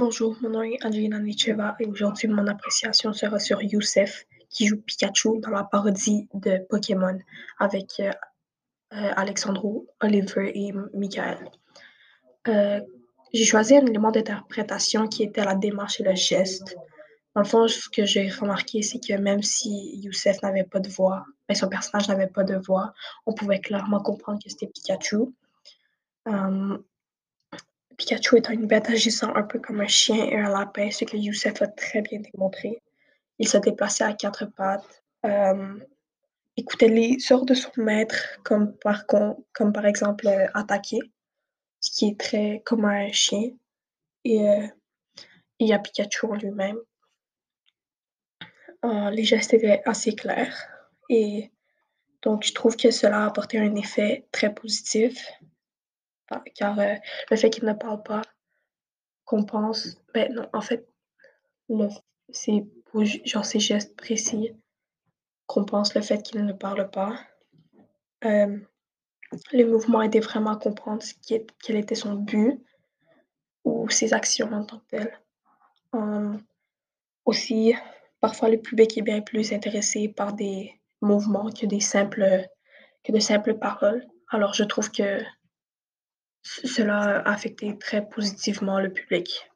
Bonjour, mon nom est Angelina Nicheva et aujourd'hui mon appréciation sera sur Youssef qui joue Pikachu dans la parodie de Pokémon avec euh, euh, Alexandro, Oliver et Michael. Euh, j'ai choisi un élément d'interprétation qui était la démarche et le geste. Dans le fond, ce que j'ai remarqué, c'est que même si Youssef n'avait pas de voix, ben, son personnage n'avait pas de voix, on pouvait clairement comprendre que c'était Pikachu. Pikachu étant une bête agissant un peu comme un chien et un lapin, ce que Youssef a très bien démontré. Il se déplaçait à quatre pattes, euh, écoutait les ordres de son maître, comme par, exemple euh, attaquer, ce qui est très comme un chien. Et euh, y a Pikachu en lui-même. les gestes étaient assez clairs et donc je trouve que cela a apporté un effet très positif car euh, le fait qu'il ne parle pas, qu'on pense, ben non, en fait, c'est pour genre ces gestes précis qu'on pense le fait qu'il ne parle pas. Euh, les mouvements aidaient vraiment à comprendre ce qui quel était son but ou ses actions en tant que telles. Hum, aussi, parfois le public est bien plus intéressé par des mouvements que des simples que de simples paroles. Alors je trouve que cela a affecté très positivement le public.